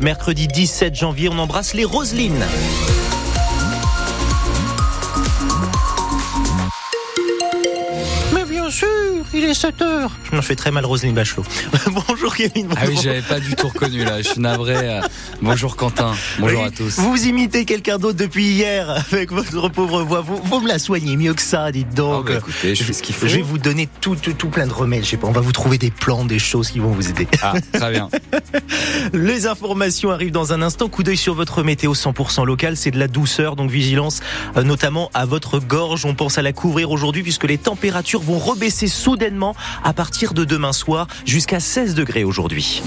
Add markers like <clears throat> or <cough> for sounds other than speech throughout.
mercredi 17 janvier. On embrasse les Roselines. Il est 7 heures. Je me fais très mal Roselyne Bachelot. <laughs> bonjour Kevin. Ah oui, j'avais pas du tout reconnu là. Je suis navré. Euh, bonjour Quentin. Bonjour à tous. Vous imitez quelqu'un d'autre depuis hier avec votre pauvre voix. Vous, vous me la soignez mieux que ça, dites donc. Oh, bah, écoutez, je fais ce qu'il faut. Je vais vous donner tout, tout, tout plein de remèdes. Je sais pas. On va vous trouver des plans, des choses qui vont vous aider. Ah, très bien. <laughs> Les informations arrivent dans un instant. Coup d'œil sur votre météo 100% local. C'est de la douceur, donc vigilance, euh, notamment à votre gorge. On pense à la couvrir aujourd'hui puisque les températures vont rebaisser soudainement à partir de demain soir jusqu'à 16 degrés aujourd'hui.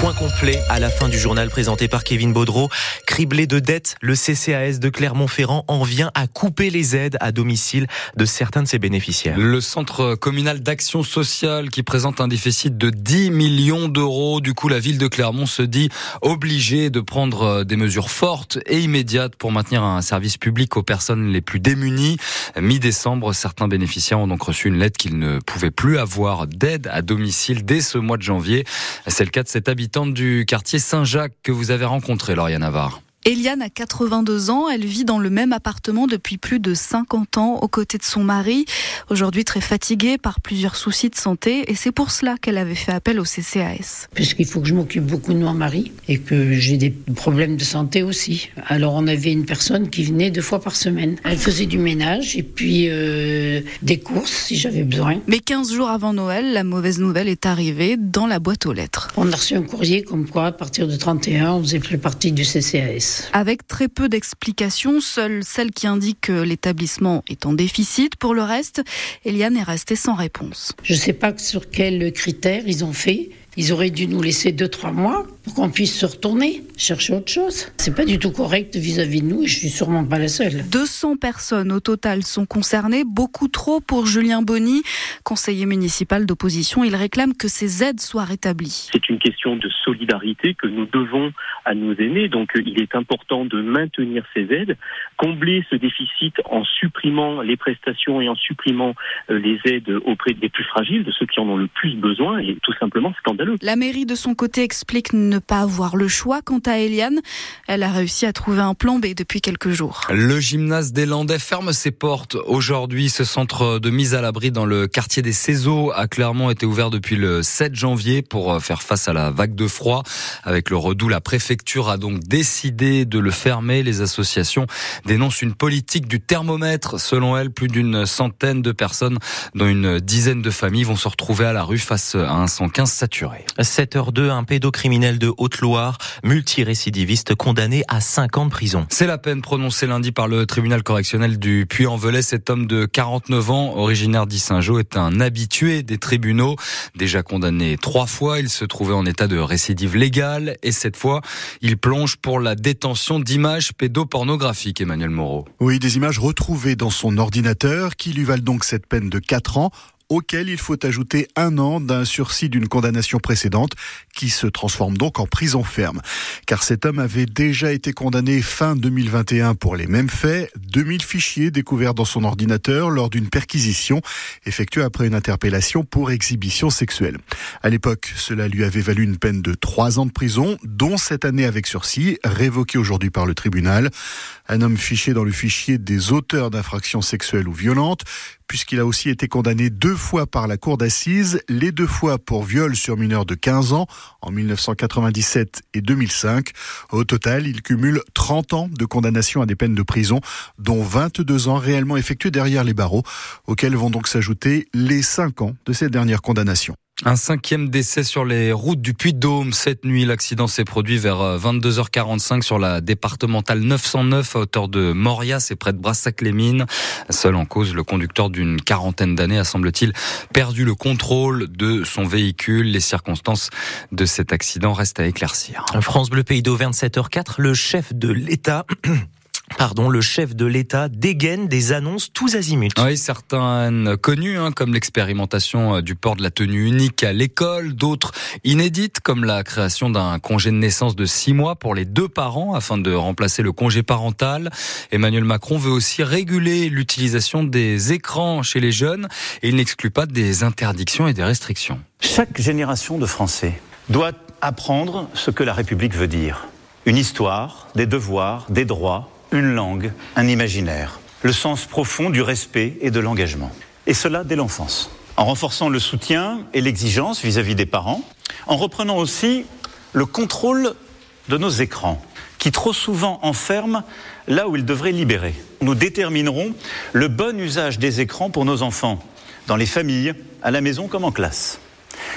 Point complet à la fin du journal présenté par Kevin Baudreau. Criblé de dettes, le CCAS de Clermont-Ferrand en vient à couper les aides à domicile de certains de ses bénéficiaires. Le centre communal d'action sociale qui présente un déficit de 10 millions d'euros. Du coup, la ville de Clermont se dit obligée de prendre des mesures fortes et immédiates pour maintenir un service public aux personnes les plus démunies. Mi-décembre, certains bénéficiaires ont donc reçu une lettre qu'ils ne pouvaient plus avoir d'aide à domicile dès ce mois de janvier. C'est le cas de cette habitante du quartier Saint-Jacques que vous avez rencontré, Lauriane Navarre. Eliane a 82 ans, elle vit dans le même appartement depuis plus de 50 ans aux côtés de son mari, aujourd'hui très fatiguée par plusieurs soucis de santé et c'est pour cela qu'elle avait fait appel au CCAS. Puisqu'il faut que je m'occupe beaucoup de mon mari et que j'ai des problèmes de santé aussi. Alors on avait une personne qui venait deux fois par semaine. Elle faisait du ménage et puis euh, des courses si j'avais besoin. Mais 15 jours avant Noël, la mauvaise nouvelle est arrivée dans la boîte aux lettres. On a reçu un courrier comme quoi à partir de 31 on faisait plus partie du CCAS. Avec très peu d'explications, seule celle qui indique que l'établissement est en déficit. Pour le reste, Eliane est restée sans réponse. Je ne sais pas sur quels critères ils ont fait. Ils auraient dû nous laisser deux, trois mois pour qu'on puisse se retourner, chercher autre chose. C'est pas du tout correct vis-à-vis de nous et je suis sûrement pas la seule. 200 personnes au total sont concernées, beaucoup trop pour Julien Bonny, conseiller municipal d'opposition. Il réclame que ces aides soient rétablies. C'est une question de solidarité que nous devons à nos aînés, donc euh, il est important de maintenir ces aides, combler ce déficit en supprimant les prestations et en supprimant euh, les aides auprès des plus fragiles, de ceux qui en ont le plus besoin, et tout simplement scandaleux. La mairie de son côté explique ne pas avoir le choix. Quant à Eliane, elle a réussi à trouver un plan B depuis quelques jours. Le gymnase des Landais ferme ses portes aujourd'hui. Ce centre de mise à l'abri dans le quartier des Cézaux a clairement été ouvert depuis le 7 janvier pour faire face à la vague de froid. Avec le redout, la préfecture a donc décidé de le fermer. Les associations dénoncent une politique du thermomètre. Selon elles, plus d'une centaine de personnes, dont une dizaine de familles, vont se retrouver à la rue face à un 115 saturé. 7h02, un pédocriminel de Haute-Loire, multirécidiviste, condamné à 5 ans de prison. C'est la peine prononcée lundi par le tribunal correctionnel du Puy-en-Velay. Cet homme de 49 ans, originaire d'Issingeau, est un habitué des tribunaux. Déjà condamné trois fois, il se trouvait en état de récidive légale et cette fois, il plonge pour la détention d'images pédopornographiques, Emmanuel Moreau. Oui, des images retrouvées dans son ordinateur qui lui valent donc cette peine de 4 ans auquel il faut ajouter un an d'un sursis d'une condamnation précédente qui se transforme donc en prison ferme. Car cet homme avait déjà été condamné fin 2021 pour les mêmes faits, 2000 fichiers découverts dans son ordinateur lors d'une perquisition effectuée après une interpellation pour exhibition sexuelle. À l'époque, cela lui avait valu une peine de 3 ans de prison, dont cette année avec sursis, révoquée aujourd'hui par le tribunal. Un homme fiché dans le fichier des auteurs d'infractions sexuelles ou violentes, puisqu'il a aussi été condamné deux fois par la cour d'assises, les deux fois pour viol sur mineur de 15 ans en 1997 et 2005. Au total, il cumule 30 ans de condamnation à des peines de prison, dont 22 ans réellement effectués derrière les barreaux, auxquels vont donc s'ajouter les 5 ans de cette dernière condamnation. Un cinquième décès sur les routes du Puy-de-Dôme. Cette nuit, l'accident s'est produit vers 22h45 euh, sur la départementale 909 à hauteur de Moria, c'est près de Brassac-les-Mines. Seul en cause, le conducteur d'une quarantaine d'années a, semble-t-il, perdu le contrôle de son véhicule. Les circonstances de cet accident restent à éclaircir. France Bleu Pays d'Auvergne, 7h04, le chef de l'État <clears throat> pardon, le chef de l'État dégaine des annonces tous azimuts. Oui, certaines connues, hein, comme l'expérimentation euh, du port de la tenue unique à l'école, d'autres inédites, comme la création d'un congé de naissance de six mois pour les deux parents afin de remplacer le congé parental. Emmanuel Macron veut aussi réguler l'utilisation des écrans chez les jeunes et il n'exclut pas des interdictions et des restrictions. Chaque génération de Français doit apprendre ce que la République veut dire. Une histoire, des devoirs, des droits, une langue, un imaginaire. Le sens profond du respect et de l'engagement. Et cela dès l'enfance. En renforçant le soutien et l'exigence vis-à-vis des parents, en reprenant aussi le contrôle de nos écrans, qui trop souvent enferment là où ils devraient libérer. Nous déterminerons le bon usage des écrans pour nos enfants, dans les familles, à la maison comme en classe.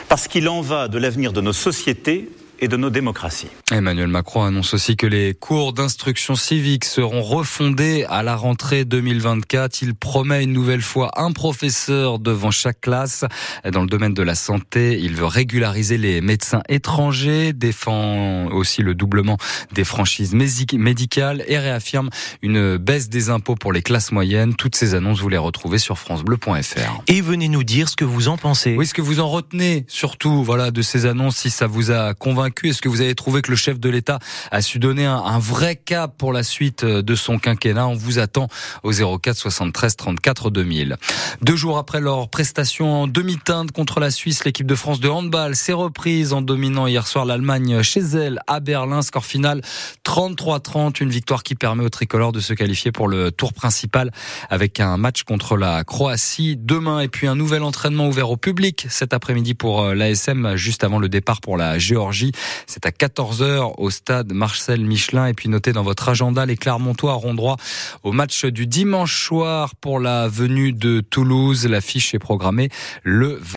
Parce qu'il en va de l'avenir de nos sociétés et de nos démocraties. Emmanuel Macron annonce aussi que les cours d'instruction civique seront refondés à la rentrée 2024. Il promet une nouvelle fois un professeur devant chaque classe. Dans le domaine de la santé, il veut régulariser les médecins étrangers, défend aussi le doublement des franchises médicales et réaffirme une baisse des impôts pour les classes moyennes. Toutes ces annonces, vous les retrouvez sur francebleu.fr. Et venez nous dire ce que vous en pensez. Oui, ce que vous en retenez surtout, voilà, de ces annonces, si ça vous a convaincu est-ce que vous avez trouvé que le chef de l'État a su donner un, vrai cap pour la suite euh, de son quinquennat On vous attend au 04 73 34 2000. Deux jours après leur prestation en demi-teinte contre la Suisse, l'équipe de France de handball s'est reprise en dominant hier soir l'Allemagne chez elle à Berlin. Score final 33-30, une victoire qui permet aux tricolores de se qualifier pour le tour principal avec un match contre la Croatie demain et puis un nouvel entraînement ouvert au public cet après-midi pour euh, l'ASM juste avant le départ pour la Géorgie. C'est à 14h au stade Marcel Michelin. Et puis notez dans votre agenda, les Clermontois auront droit au match du dimanche soir pour la venue de Toulouse. L'affiche est programmée le